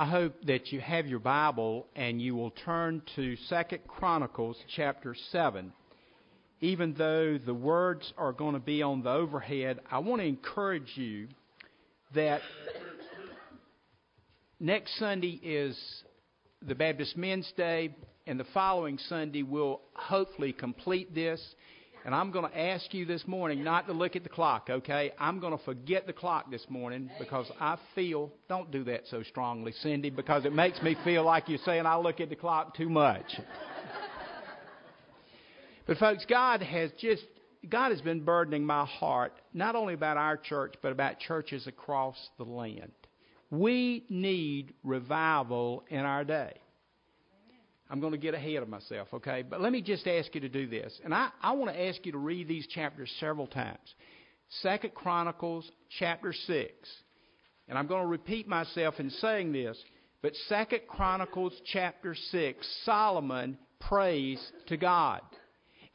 I hope that you have your Bible and you will turn to Second Chronicles chapter 7. Even though the words are going to be on the overhead, I want to encourage you that next Sunday is the Baptist Men's Day, and the following Sunday we'll hopefully complete this. And I'm going to ask you this morning not to look at the clock, okay? I'm going to forget the clock this morning because I feel, don't do that so strongly, Cindy, because it makes me feel like you're saying I look at the clock too much. but, folks, God has just, God has been burdening my heart, not only about our church, but about churches across the land. We need revival in our day. I'm going to get ahead of myself, okay? But let me just ask you to do this. And I, I want to ask you to read these chapters several times. Second Chronicles chapter 6. And I'm going to repeat myself in saying this, but Second Chronicles chapter 6, Solomon prays to God.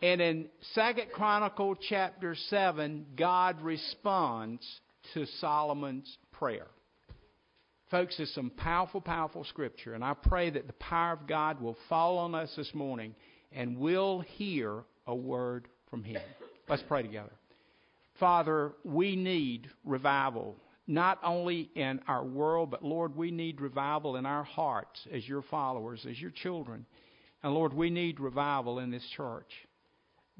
And in Second Chronicles chapter 7, God responds to Solomon's prayer. Folks, it's some powerful, powerful scripture, and I pray that the power of God will fall on us this morning and we'll hear a word from Him. Let's pray together. Father, we need revival, not only in our world, but Lord, we need revival in our hearts as your followers, as your children. And Lord, we need revival in this church.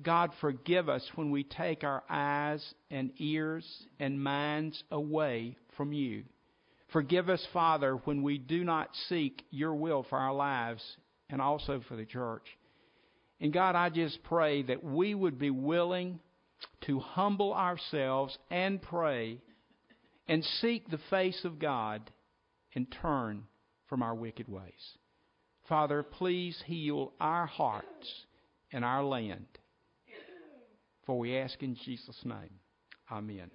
God, forgive us when we take our eyes and ears and minds away from you. Forgive us, Father, when we do not seek your will for our lives and also for the church. And God, I just pray that we would be willing to humble ourselves and pray and seek the face of God and turn from our wicked ways. Father, please heal our hearts and our land. For we ask in Jesus' name. Amen.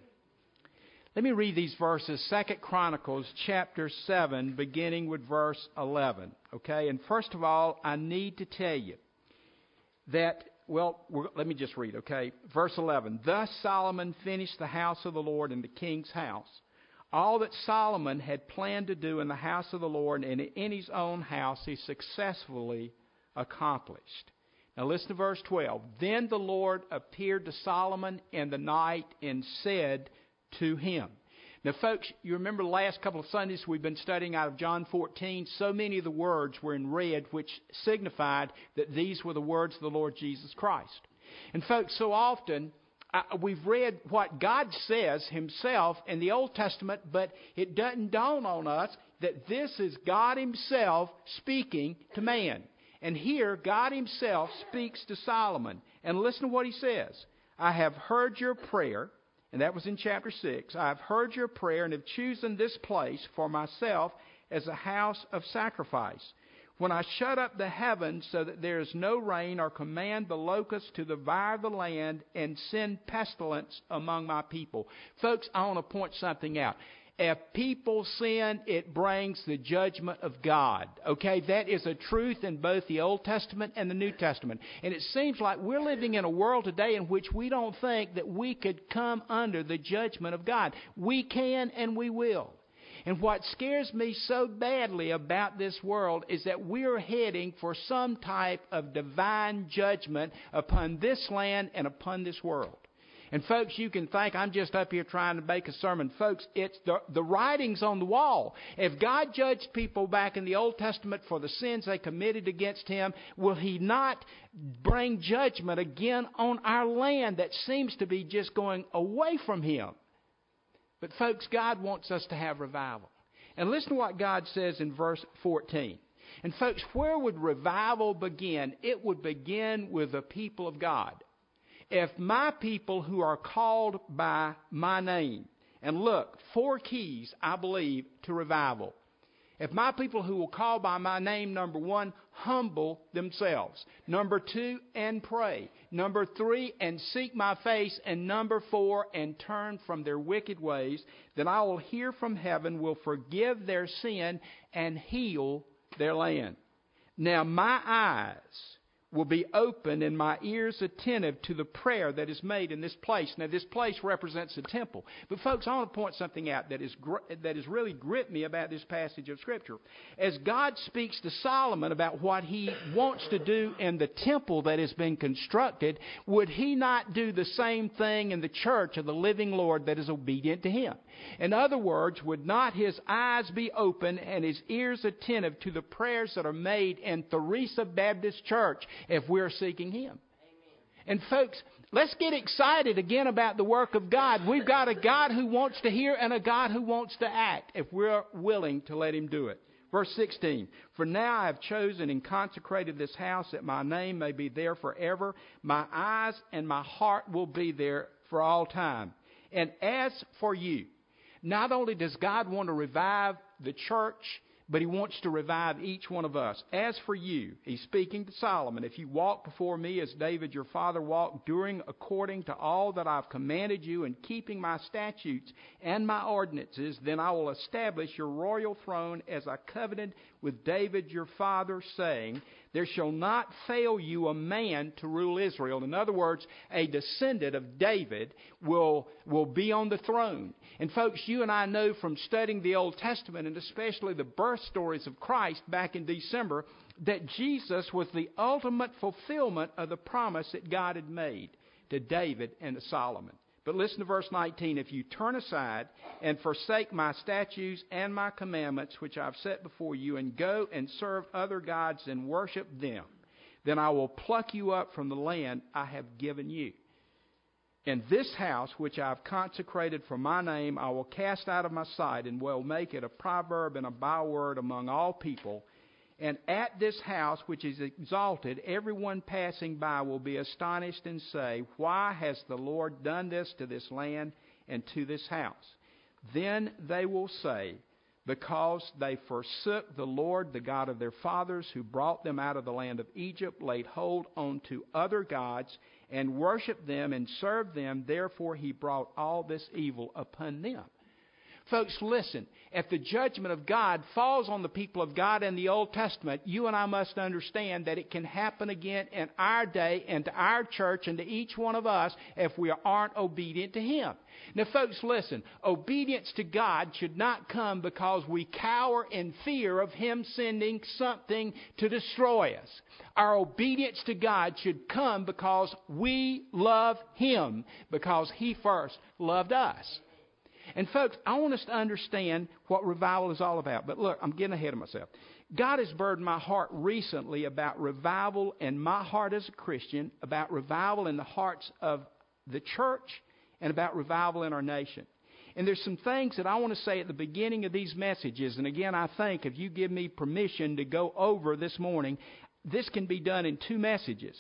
Let me read these verses, Second Chronicles chapter 7, beginning with verse 11. Okay? And first of all, I need to tell you that, well, let me just read, okay? Verse 11. Thus Solomon finished the house of the Lord and the king's house. All that Solomon had planned to do in the house of the Lord and in his own house, he successfully accomplished. Now listen to verse 12. Then the Lord appeared to Solomon in the night and said, to him. Now, folks, you remember the last couple of Sundays we've been studying out of John 14. So many of the words were in red, which signified that these were the words of the Lord Jesus Christ. And, folks, so often uh, we've read what God says Himself in the Old Testament, but it doesn't dawn on us that this is God Himself speaking to man. And here, God Himself speaks to Solomon. And listen to what He says I have heard your prayer and that was in chapter 6. I have heard your prayer and have chosen this place for myself as a house of sacrifice. When I shut up the heavens so that there is no rain, or command the locusts to devour the land and send pestilence among my people. Folks, I want to point something out. If people sin, it brings the judgment of God. Okay, that is a truth in both the Old Testament and the New Testament. And it seems like we're living in a world today in which we don't think that we could come under the judgment of God. We can and we will. And what scares me so badly about this world is that we're heading for some type of divine judgment upon this land and upon this world. And folks, you can think I'm just up here trying to make a sermon. Folks, it's the, the writing's on the wall. If God judged people back in the Old Testament for the sins they committed against Him, will He not bring judgment again on our land that seems to be just going away from Him? But folks, God wants us to have revival. And listen to what God says in verse 14. And folks, where would revival begin? It would begin with the people of God if my people who are called by my name, and look, four keys, I believe, to revival. If my people who will call by my name, number one, humble themselves. Number two, and pray. Number three, and seek my face. And number four, and turn from their wicked ways, then I will hear from heaven, will forgive their sin, and heal their land. Now my eyes will be open and my ears attentive to the prayer that is made in this place. Now, this place represents the temple. But, folks, I want to point something out that, is that has really gripped me about this passage of Scripture. As God speaks to Solomon about what he wants to do in the temple that has been constructed, would he not do the same thing in the church of the living Lord that is obedient to him? In other words, would not his eyes be open and his ears attentive to the prayers that are made in Theresa Baptist Church if we're seeking him? And folks, let's get excited again about the work of God. We've got a God who wants to hear and a God who wants to act if we're willing to let him do it. Verse 16 For now I have chosen and consecrated this house that my name may be there forever. My eyes and my heart will be there for all time. And as for you, not only does God want to revive the church, but he wants to revive each one of us. As for you, he's speaking to Solomon, if you walk before me as David your father walked, doing according to all that I've commanded you and keeping my statutes and my ordinances, then I will establish your royal throne as I covenanted with David your father, saying, There shall not fail you a man to rule Israel. In other words, a descendant of David will, will be on the throne. And folks, you and I know from studying the Old Testament and especially the birth stories of Christ back in December that Jesus was the ultimate fulfillment of the promise that God had made to David and to Solomon. But listen to verse 19. If you turn aside and forsake my statutes and my commandments, which I've set before you, and go and serve other gods and worship them, then I will pluck you up from the land I have given you. And this house, which I have consecrated for my name, I will cast out of my sight, and will make it a proverb and a byword among all people. And at this house, which is exalted, everyone passing by will be astonished and say, Why has the Lord done this to this land and to this house? Then they will say, Because they forsook the Lord, the God of their fathers, who brought them out of the land of Egypt, laid hold on to other gods, and worshiped them and served them, therefore he brought all this evil upon them. Folks, listen. If the judgment of God falls on the people of God in the Old Testament, you and I must understand that it can happen again in our day and to our church and to each one of us if we aren't obedient to Him. Now, folks, listen. Obedience to God should not come because we cower in fear of Him sending something to destroy us. Our obedience to God should come because we love Him, because He first loved us. And folks, I want us to understand what revival is all about. But look, I'm getting ahead of myself. God has burdened my heart recently about revival in my heart as a Christian, about revival in the hearts of the church, and about revival in our nation. And there's some things that I want to say at the beginning of these messages. And again, I think if you give me permission to go over this morning, this can be done in two messages.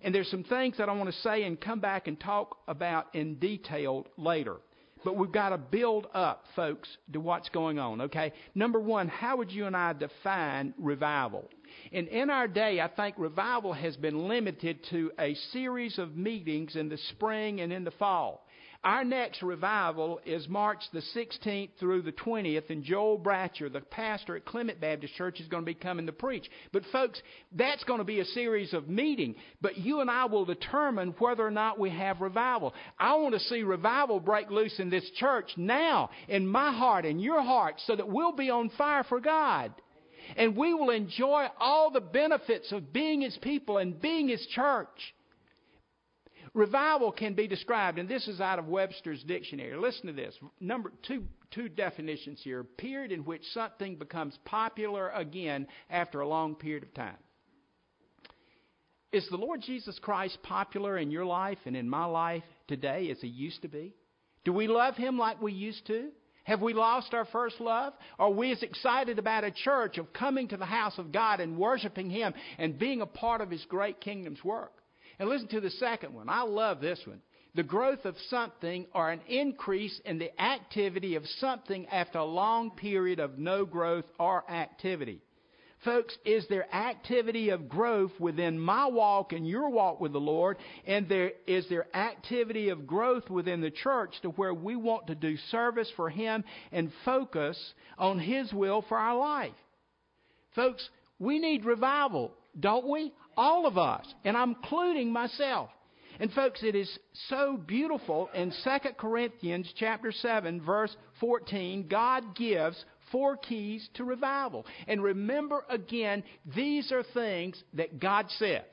And there's some things that I want to say and come back and talk about in detail later. But we've got to build up, folks, to what's going on, okay? Number one, how would you and I define revival? And in our day, I think revival has been limited to a series of meetings in the spring and in the fall. Our next revival is March the 16th through the 20th, and Joel Bratcher, the pastor at Clement Baptist Church, is going to be coming to preach. But, folks, that's going to be a series of meeting. But you and I will determine whether or not we have revival. I want to see revival break loose in this church now, in my heart, in your heart, so that we'll be on fire for God. And we will enjoy all the benefits of being His people and being His church. Revival can be described, and this is out of Webster's dictionary. Listen to this. Number two, two definitions here. Period in which something becomes popular again after a long period of time. Is the Lord Jesus Christ popular in your life and in my life today as he used to be? Do we love him like we used to? Have we lost our first love? Are we as excited about a church of coming to the house of God and worshiping Him and being a part of His great kingdom's work? And listen to the second one. I love this one. The growth of something or an increase in the activity of something after a long period of no growth or activity. Folks, is there activity of growth within my walk and your walk with the Lord? And there is there activity of growth within the church to where we want to do service for Him and focus on His will for our life? Folks, we need revival don't we? All of us, and I'm including myself. And folks, it is so beautiful in 2 Corinthians chapter 7 verse 14, God gives four keys to revival. And remember again, these are things that God says.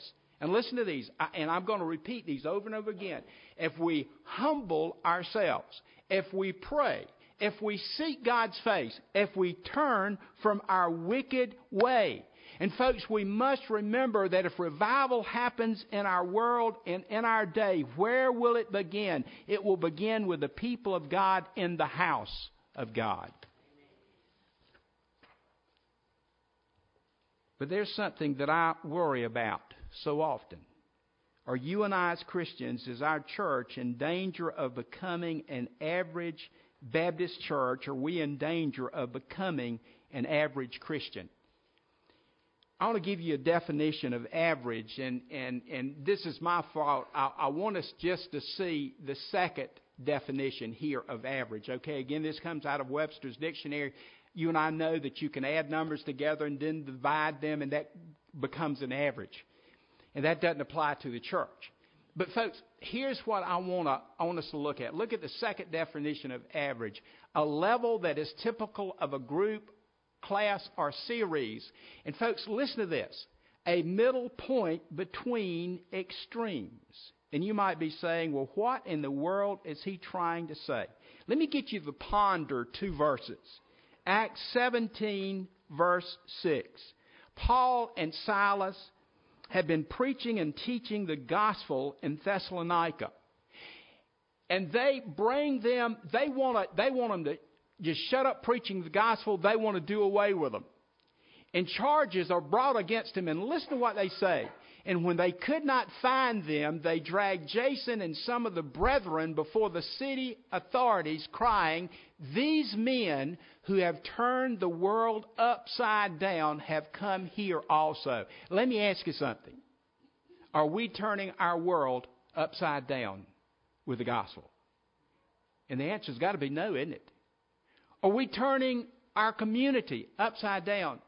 And listen to these, and I'm going to repeat these over and over again. If we humble ourselves, if we pray, if we seek God's face, if we turn from our wicked way. And folks, we must remember that if revival happens in our world and in our day, where will it begin? It will begin with the people of God in the house of God. But there's something that I worry about so often. Are you and I, as Christians, is our church in danger of becoming an average Baptist church? Are we in danger of becoming an average Christian? I want to give you a definition of average, and, and, and this is my fault. I, I want us just to see the second definition here of average. Okay, again, this comes out of Webster's Dictionary you and I know that you can add numbers together and then divide them, and that becomes an average. And that doesn't apply to the church. But, folks, here's what I, wanna, I want us to look at. Look at the second definition of average a level that is typical of a group, class, or series. And, folks, listen to this a middle point between extremes. And you might be saying, well, what in the world is he trying to say? Let me get you to ponder two verses. Acts 17, verse 6. Paul and Silas had been preaching and teaching the gospel in Thessalonica. And they bring them, they want, to, they want them to just shut up preaching the gospel. They want to do away with them. And charges are brought against them. And listen to what they say. And when they could not find them, they dragged Jason and some of the brethren before the city authorities, crying, These men who have turned the world upside down have come here also. Let me ask you something. Are we turning our world upside down with the gospel? And the answer's got to be no, isn't it? Are we turning our community upside down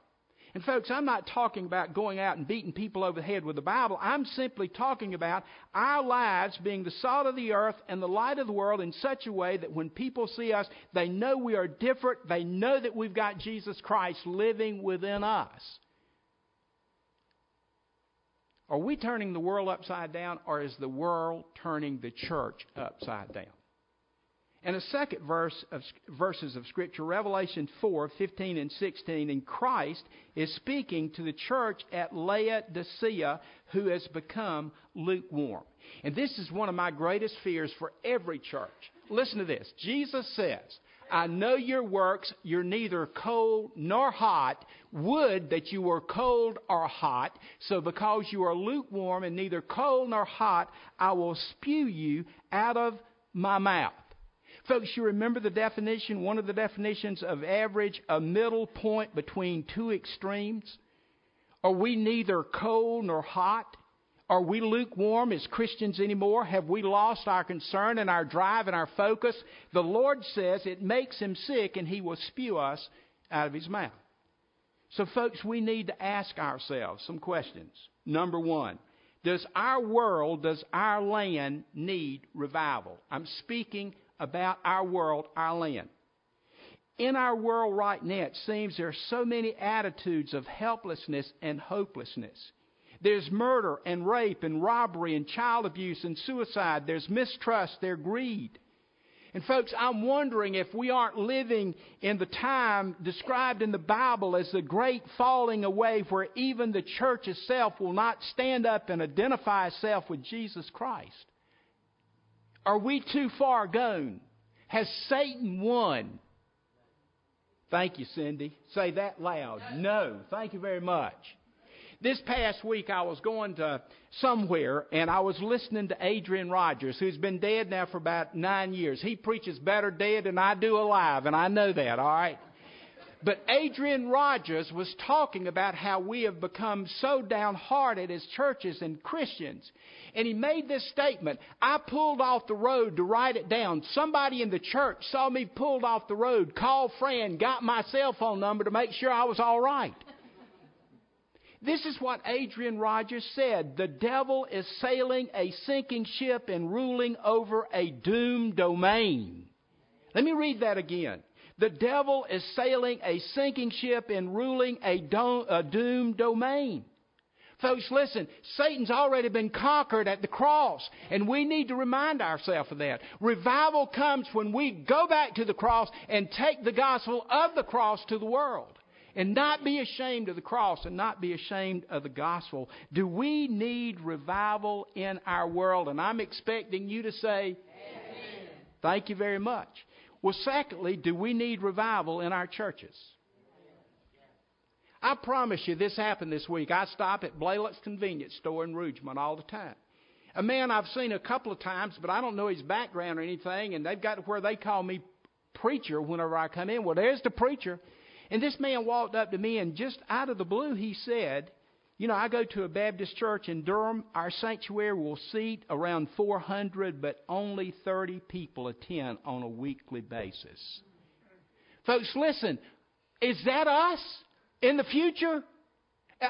and folks, I'm not talking about going out and beating people over the head with the Bible. I'm simply talking about our lives being the salt of the earth and the light of the world in such a way that when people see us, they know we are different. They know that we've got Jesus Christ living within us. Are we turning the world upside down, or is the world turning the church upside down? And a second verse of verses of Scripture, Revelation 4, 15 and 16, and Christ is speaking to the church at Laodicea who has become lukewarm. And this is one of my greatest fears for every church. Listen to this. Jesus says, I know your works, you're neither cold nor hot. Would that you were cold or hot. So because you are lukewarm and neither cold nor hot, I will spew you out of my mouth. Folks, you remember the definition, one of the definitions of average, a middle point between two extremes? Are we neither cold nor hot? Are we lukewarm as Christians anymore? Have we lost our concern and our drive and our focus? The Lord says it makes him sick and he will spew us out of his mouth. So, folks, we need to ask ourselves some questions. Number one, does our world, does our land need revival? I'm speaking about our world, our land. In our world right now, it seems there are so many attitudes of helplessness and hopelessness. There's murder and rape and robbery and child abuse and suicide. There's mistrust, there's greed. And folks, I'm wondering if we aren't living in the time described in the Bible as the great falling away where even the church itself will not stand up and identify itself with Jesus Christ. Are we too far gone? Has Satan won? Thank you, Cindy. Say that loud. No. Thank you very much. This past week, I was going to somewhere and I was listening to Adrian Rogers, who's been dead now for about nine years. He preaches better dead than I do alive, and I know that, all right? But Adrian Rogers was talking about how we have become so downhearted as churches and Christians. And he made this statement I pulled off the road to write it down. Somebody in the church saw me pulled off the road, called friend, got my cell phone number to make sure I was all right. This is what Adrian Rogers said. The devil is sailing a sinking ship and ruling over a doomed domain. Let me read that again. The devil is sailing a sinking ship and ruling a, do- a doomed domain. Folks, listen, Satan's already been conquered at the cross, and we need to remind ourselves of that. Revival comes when we go back to the cross and take the gospel of the cross to the world. And not be ashamed of the cross and not be ashamed of the gospel. Do we need revival in our world? And I'm expecting you to say, Amen. Thank you very much. Well, secondly, do we need revival in our churches? I promise you, this happened this week. I stop at Blaylock's convenience store in Rougemont all the time. A man I've seen a couple of times, but I don't know his background or anything, and they've got where they call me preacher whenever I come in. Well, there's the preacher. And this man walked up to me, and just out of the blue, he said, You know, I go to a Baptist church in Durham. Our sanctuary will seat around 400, but only 30 people attend on a weekly basis. Folks, listen, is that us? in the future,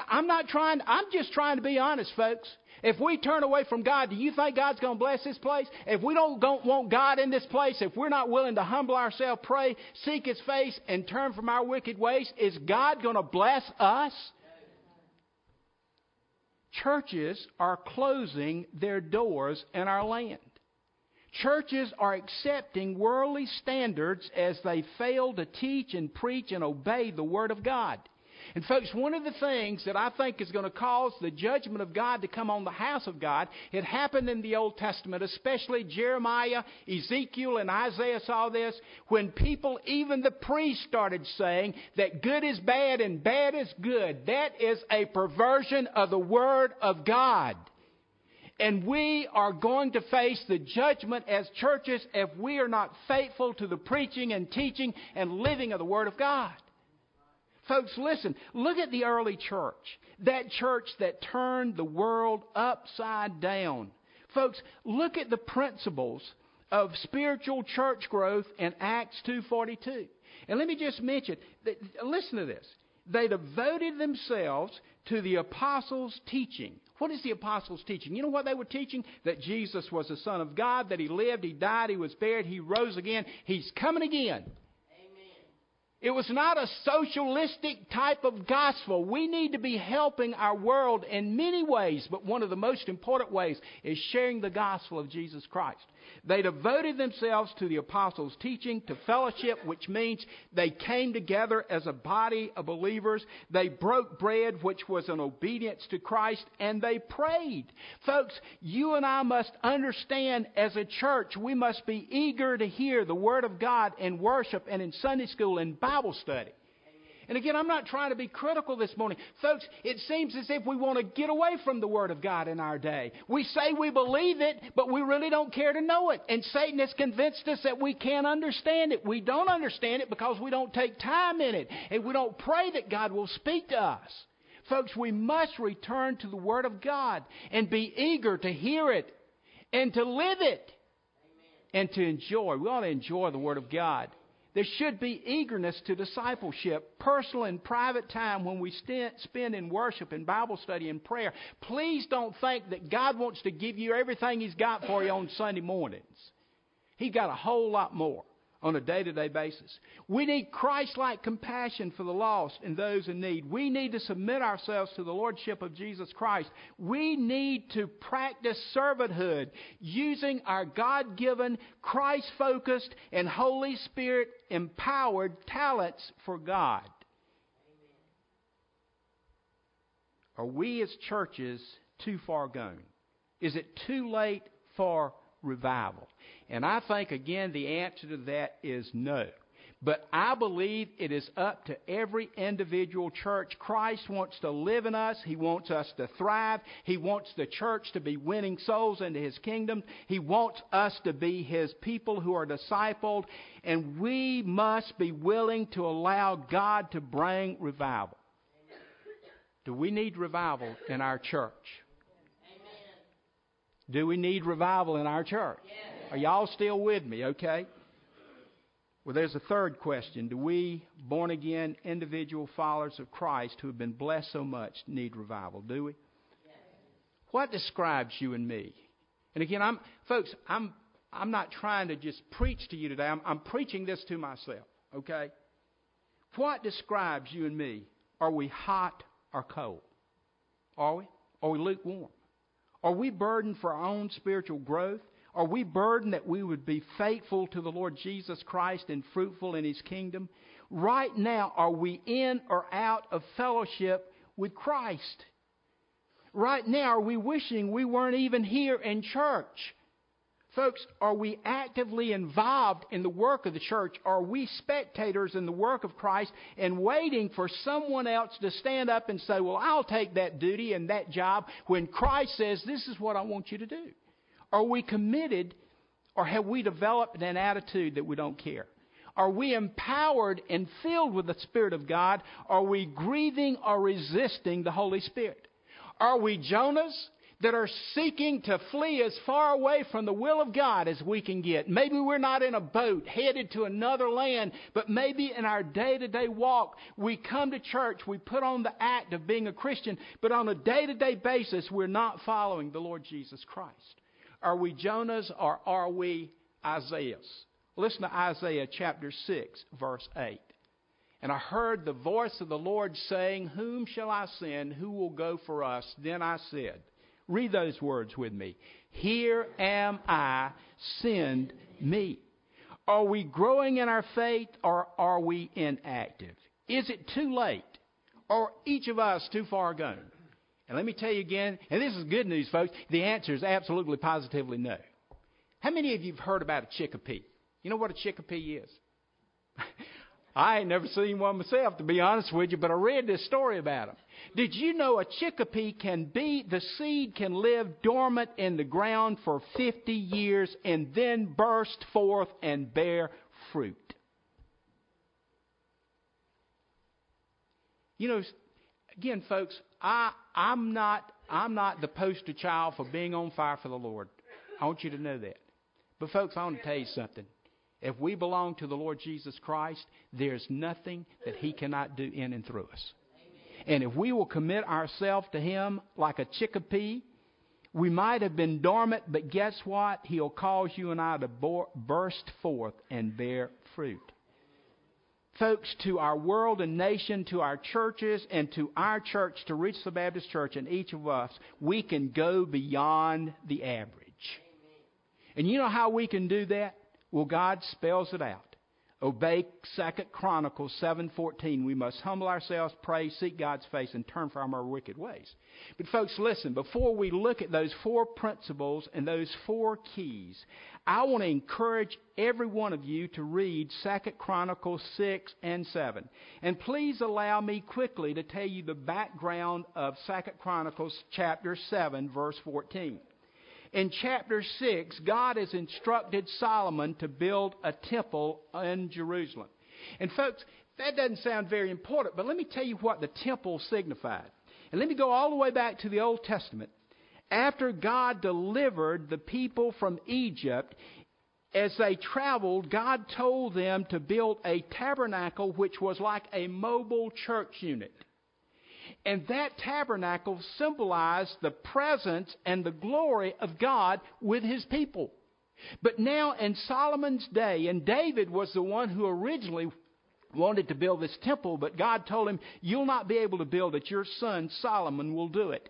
I'm not trying, I'm just trying to be honest, folks. If we turn away from God, do you think God's going to bless this place? If we don't, want God in this place, if we're not willing to humble ourselves, pray, seek His face, and turn from our wicked ways, is God going to bless us? Churches are closing their doors in our land. Churches are accepting worldly standards as they fail to teach and preach and obey the Word of God. And, folks, one of the things that I think is going to cause the judgment of God to come on the house of God, it happened in the Old Testament, especially Jeremiah, Ezekiel, and Isaiah saw this, when people, even the priests, started saying that good is bad and bad is good. That is a perversion of the Word of God. And we are going to face the judgment as churches if we are not faithful to the preaching and teaching and living of the Word of God. Folks, listen. Look at the early church. That church that turned the world upside down. Folks, look at the principles of spiritual church growth in Acts 2:42. And let me just mention, listen to this. They devoted themselves to the apostles' teaching. What is the apostles' teaching? You know what they were teaching? That Jesus was the Son of God, that He lived, He died, He was buried, He rose again, He's coming again. It was not a socialistic type of gospel. We need to be helping our world in many ways, but one of the most important ways is sharing the gospel of Jesus Christ. They devoted themselves to the apostles' teaching, to fellowship, which means they came together as a body of believers. They broke bread, which was an obedience to Christ, and they prayed. Folks, you and I must understand as a church, we must be eager to hear the Word of God in worship and in Sunday school and Bible study. And again, I'm not trying to be critical this morning. Folks, it seems as if we want to get away from the Word of God in our day. We say we believe it, but we really don't care to know it. And Satan has convinced us that we can't understand it. We don't understand it because we don't take time in it. And we don't pray that God will speak to us. Folks, we must return to the Word of God and be eager to hear it and to live it and to enjoy. We ought to enjoy the Word of God. There should be eagerness to discipleship, personal and private time when we spend in worship and Bible study and prayer. Please don't think that God wants to give you everything He's got for you on Sunday mornings. He's got a whole lot more on a day to day basis. We need Christ like compassion for the lost and those in need. We need to submit ourselves to the Lordship of Jesus Christ. We need to practice servanthood using our God given, Christ focused, and Holy Spirit empowered talents for God. Are we as churches too far gone? Is it too late for revival? And I think, again, the answer to that is no. But I believe it is up to every individual church. Christ wants to live in us. He wants us to thrive. He wants the church to be winning souls into His kingdom. He wants us to be His people who are discipled. And we must be willing to allow God to bring revival. Do we need revival in our church? Do we need revival in our church? Are y'all still with me, okay? Well, there's a third question. Do we, born again individual followers of Christ who have been blessed so much, need revival? Do we? Yes. What describes you and me? And again, I'm, folks, I'm, I'm not trying to just preach to you today. I'm, I'm preaching this to myself, okay? What describes you and me? Are we hot or cold? Are we? Are we lukewarm? Are we burdened for our own spiritual growth? Are we burdened that we would be faithful to the Lord Jesus Christ and fruitful in His kingdom? Right now, are we in or out of fellowship with Christ? Right now, are we wishing we weren't even here in church? Folks, are we actively involved in the work of the church? Are we spectators in the work of Christ and waiting for someone else to stand up and say, Well, I'll take that duty and that job when Christ says, This is what I want you to do? Are we committed or have we developed an attitude that we don't care? Are we empowered and filled with the Spirit of God? Are we grieving or resisting the Holy Spirit? Are we Jonahs that are seeking to flee as far away from the will of God as we can get. Maybe we're not in a boat headed to another land, but maybe in our day to day walk, we come to church, we put on the act of being a Christian, but on a day to day basis, we're not following the Lord Jesus Christ. Are we Jonahs or are we Isaiahs? Listen to Isaiah chapter 6, verse 8. And I heard the voice of the Lord saying, Whom shall I send? Who will go for us? Then I said, Read those words with me. Here am I, send me. Are we growing in our faith or are we inactive? Is it too late? Or each of us too far gone? And let me tell you again, and this is good news, folks, the answer is absolutely positively no. How many of you have heard about a chickapea? You know what a chickapea is? I ain't never seen one myself, to be honest with you, but I read this story about them. Did you know a chickapea can be, the seed can live dormant in the ground for 50 years and then burst forth and bear fruit? You know, again, folks, I, I'm not, I'm not the poster child for being on fire for the Lord. I want you to know that. But folks, I want to tell you something. If we belong to the Lord Jesus Christ, there's nothing that He cannot do in and through us. And if we will commit ourselves to Him like a chickapea, we might have been dormant, but guess what? He'll cause you and I to burst forth and bear fruit. Folks, to our world and nation, to our churches, and to our church, to reach the Baptist Church, and each of us, we can go beyond the average. And you know how we can do that? Well, God spells it out. Obey Second Chronicles 7:14. We must humble ourselves, pray, seek God's face, and turn from our wicked ways. But folks, listen. Before we look at those four principles and those four keys, I want to encourage every one of you to read Second Chronicles 6 and 7. And please allow me quickly to tell you the background of Second Chronicles chapter 7, verse 14. In chapter 6, God has instructed Solomon to build a temple in Jerusalem. And, folks, that doesn't sound very important, but let me tell you what the temple signified. And let me go all the way back to the Old Testament. After God delivered the people from Egypt, as they traveled, God told them to build a tabernacle which was like a mobile church unit. And that tabernacle symbolized the presence and the glory of God with his people. But now in Solomon's day, and David was the one who originally wanted to build this temple, but God told him, You'll not be able to build it. Your son Solomon will do it.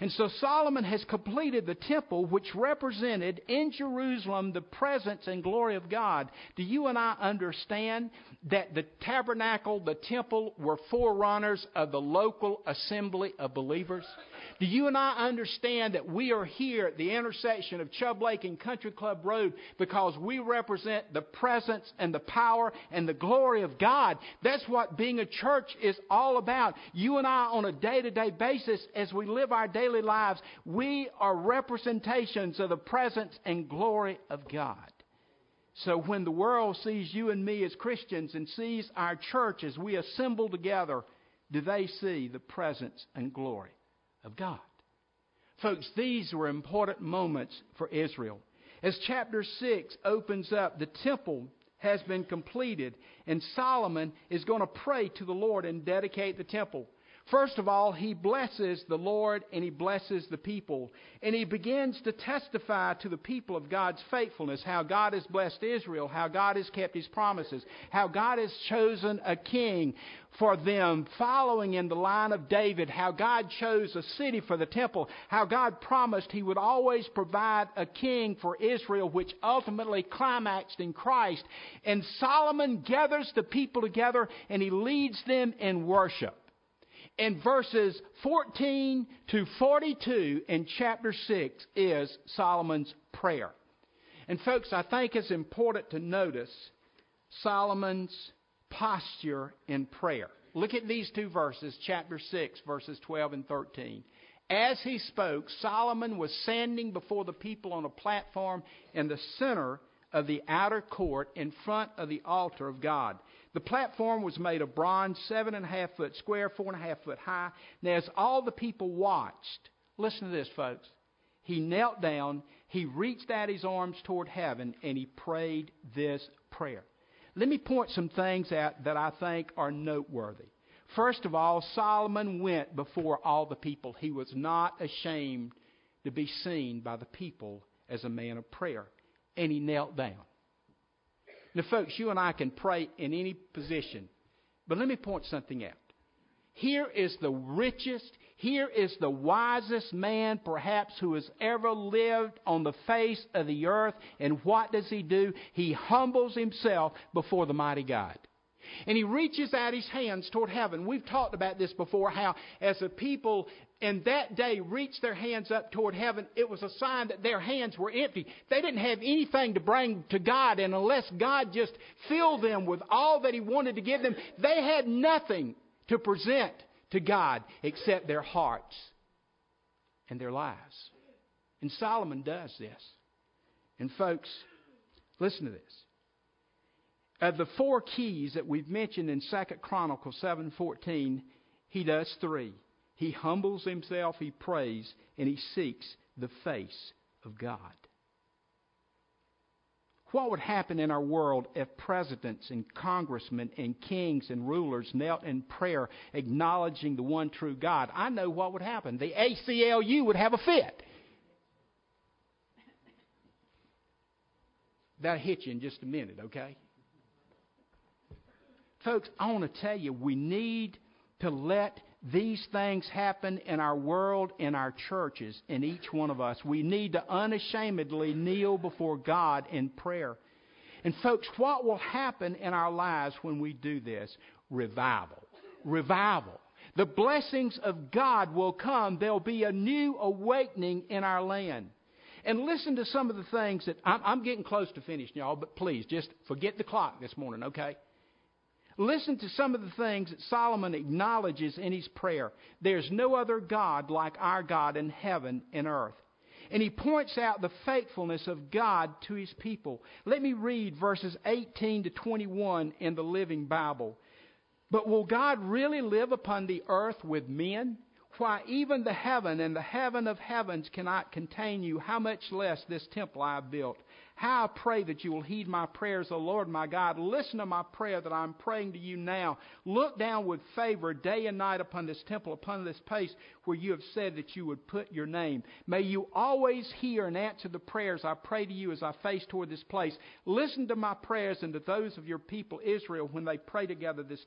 And so Solomon has completed the temple which represented in Jerusalem the presence and glory of God. Do you and I understand that the tabernacle, the temple, were forerunners of the local assembly of believers? Do you and I understand that we are here at the intersection of Chubb Lake and Country Club Road because we represent the presence and the power and the glory of God? That's what being a church is all about. You and I, on a day to day basis, as we live our daily lives, we are representations of the presence and glory of God. So when the world sees you and me as Christians and sees our church as we assemble together, do they see the presence and glory of God. Folks, these were important moments for Israel. As chapter 6 opens up, the temple has been completed, and Solomon is going to pray to the Lord and dedicate the temple. First of all, he blesses the Lord and he blesses the people. And he begins to testify to the people of God's faithfulness, how God has blessed Israel, how God has kept his promises, how God has chosen a king for them, following in the line of David, how God chose a city for the temple, how God promised he would always provide a king for Israel, which ultimately climaxed in Christ. And Solomon gathers the people together and he leads them in worship in verses 14 to 42 in chapter 6 is Solomon's prayer. And, folks, I think it's important to notice Solomon's posture in prayer. Look at these two verses, chapter 6, verses 12 and 13. As he spoke, Solomon was standing before the people on a platform in the center of the outer court in front of the altar of God. The platform was made of bronze, seven and a half foot square, four and a half foot high. Now, as all the people watched, listen to this, folks. He knelt down, he reached out his arms toward heaven, and he prayed this prayer. Let me point some things out that I think are noteworthy. First of all, Solomon went before all the people. He was not ashamed to be seen by the people as a man of prayer. And he knelt down. Now, folks, you and I can pray in any position. But let me point something out. Here is the richest, here is the wisest man, perhaps, who has ever lived on the face of the earth. And what does he do? He humbles himself before the mighty God. And he reaches out his hands toward heaven. We've talked about this before how, as a people in that day reached their hands up toward heaven, it was a sign that their hands were empty. They didn't have anything to bring to God, and unless God just filled them with all that He wanted to give them, they had nothing to present to God except their hearts and their lives. And Solomon does this. And folks, listen to this. Of the four keys that we've mentioned in 2 Chronicles 7:14, he does three. He humbles himself, he prays, and he seeks the face of God. What would happen in our world if presidents and congressmen and kings and rulers knelt in prayer acknowledging the one true God? I know what would happen. The ACLU would have a fit. That'll hit you in just a minute, okay? Folks, I want to tell you, we need to let these things happen in our world, in our churches, in each one of us. We need to unashamedly kneel before God in prayer. And, folks, what will happen in our lives when we do this? Revival. Revival. The blessings of God will come. There'll be a new awakening in our land. And listen to some of the things that I'm, I'm getting close to finishing, y'all, but please just forget the clock this morning, okay? Listen to some of the things that Solomon acknowledges in his prayer. There's no other God like our God in heaven and earth. And he points out the faithfulness of God to his people. Let me read verses 18 to 21 in the Living Bible. But will God really live upon the earth with men? Why, even the heaven and the heaven of heavens cannot contain you, how much less this temple I have built. How I pray that you will heed my prayers, O Lord my God. Listen to my prayer that I'm praying to you now. Look down with favor day and night upon this temple, upon this place where you have said that you would put your name. May you always hear and answer the prayers I pray to you as I face toward this place. Listen to my prayers and to those of your people Israel when they pray together this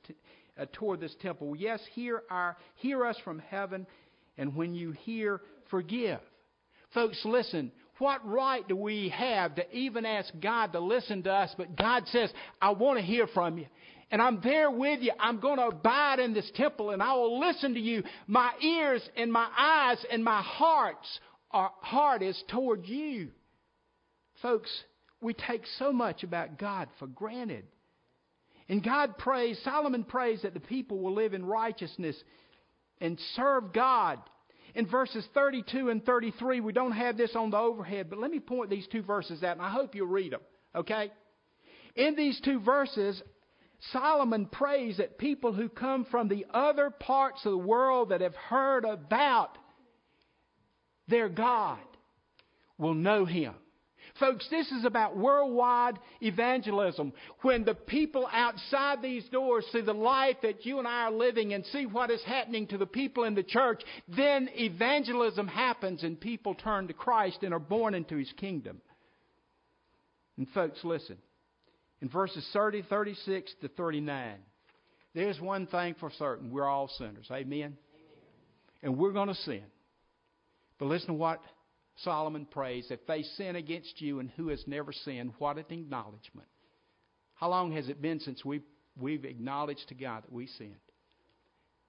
uh, toward this temple. Yes, hear our hear us from heaven, and when you hear, forgive. Folks, listen. What right do we have to even ask God to listen to us? But God says, I want to hear from you. And I'm there with you. I'm going to abide in this temple and I will listen to you. My ears and my eyes and my heart's our heart is toward you. Folks, we take so much about God for granted. And God prays, Solomon prays that the people will live in righteousness and serve God in verses 32 and 33, we don't have this on the overhead, but let me point these two verses out, and I hope you'll read them, okay? In these two verses, Solomon prays that people who come from the other parts of the world that have heard about their God will know Him. Folks, this is about worldwide evangelism. When the people outside these doors see the life that you and I are living and see what is happening to the people in the church, then evangelism happens and people turn to Christ and are born into his kingdom. And folks, listen. In verses 30, 36 to 39, there's one thing for certain. We're all sinners. Amen? Amen. And we're going to sin. But listen to what Solomon prays. If they sin against you and who has never sinned, what an acknowledgement. How long has it been since we've, we've acknowledged to God that we sinned?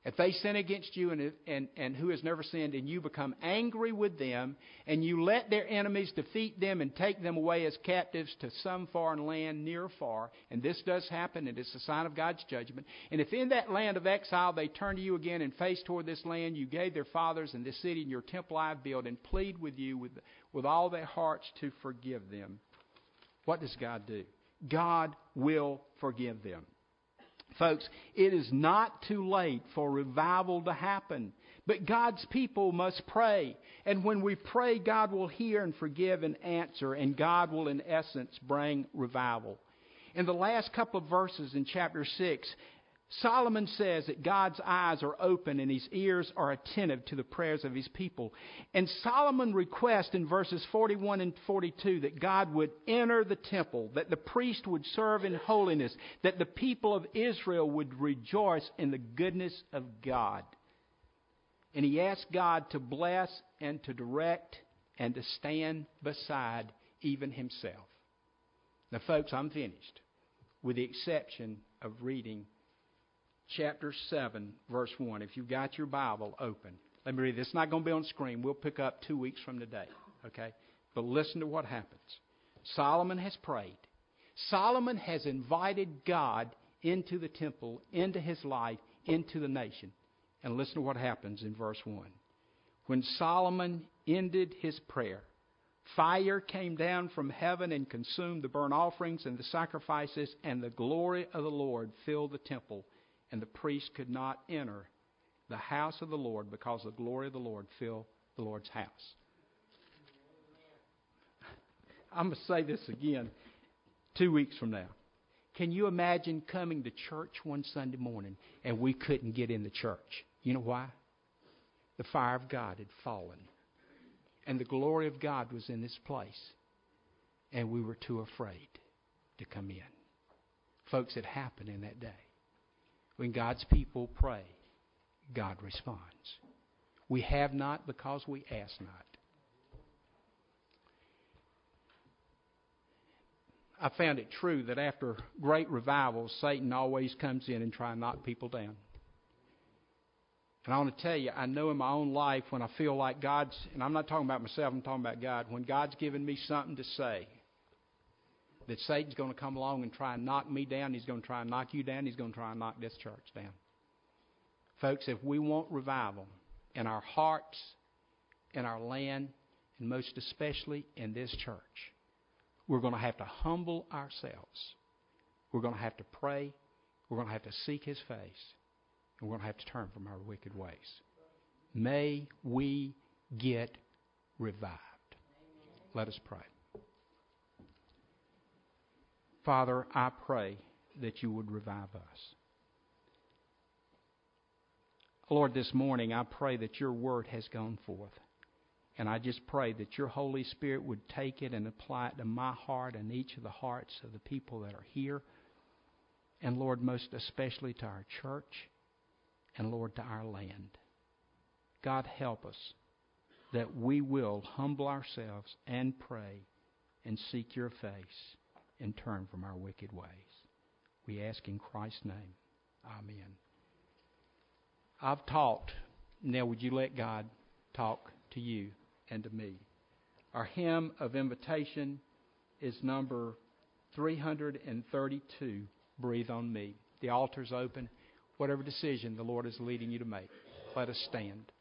If they sin against you and, and, and who has never sinned, and you become angry with them, and you let their enemies defeat them and take them away as captives to some foreign land near or far, and this does happen, and it's a sign of God's judgment. And if in that land of exile they turn to you again and face toward this land you gave their fathers and this city and your temple I have built, and plead with you with, with all their hearts to forgive them, what does God do? God will forgive them. Folks, it is not too late for revival to happen. But God's people must pray. And when we pray, God will hear and forgive and answer, and God will, in essence, bring revival. In the last couple of verses in chapter 6, Solomon says that God's eyes are open and his ears are attentive to the prayers of his people. And Solomon requests in verses 41 and 42 that God would enter the temple, that the priest would serve in holiness, that the people of Israel would rejoice in the goodness of God. And he asked God to bless and to direct and to stand beside even himself. Now, folks, I'm finished, with the exception of reading chapter 7, verse 1. If you've got your Bible open, let me read this. It's not going to be on screen. We'll pick up two weeks from today. Okay? But listen to what happens. Solomon has prayed. Solomon has invited God into the temple, into his life, into the nation. And listen to what happens in verse 1. When Solomon ended his prayer, fire came down from heaven and consumed the burnt offerings and the sacrifices, and the glory of the Lord filled the temple and the priest could not enter the house of the Lord because the glory of the Lord filled the Lord's house. I'm going to say this again two weeks from now. Can you imagine coming to church one Sunday morning and we couldn't get in the church? You know why? The fire of God had fallen. And the glory of God was in this place. And we were too afraid to come in. Folks, it happened in that day. When God's people pray, God responds. We have not because we ask not. I found it true that after great revivals, Satan always comes in and tries to knock people down. And I want to tell you, I know in my own life when I feel like God's, and I'm not talking about myself, I'm talking about God, when God's given me something to say, that Satan's going to come along and try and knock me down. He's going to try and knock you down. He's going to try and knock this church down. Folks, if we want revival in our hearts, in our land, and most especially in this church, we're going to have to humble ourselves. We're going to have to pray. We're going to have to seek His face. And we're going to have to turn from our wicked ways. May we get revived. Let us pray. Father, I pray that you would revive us. Lord, this morning I pray that your word has gone forth. And I just pray that your Holy Spirit would take it and apply it to my heart and each of the hearts of the people that are here. And Lord, most especially to our church and Lord, to our land. God, help us that we will humble ourselves and pray and seek your face and turn from our wicked ways. We ask in Christ's name. Amen. I've talked. Now, would you let God talk to you and to me? Our hymn of invitation is number 332 Breathe on Me. The altar's open. Whatever decision the Lord is leading you to make, let us stand.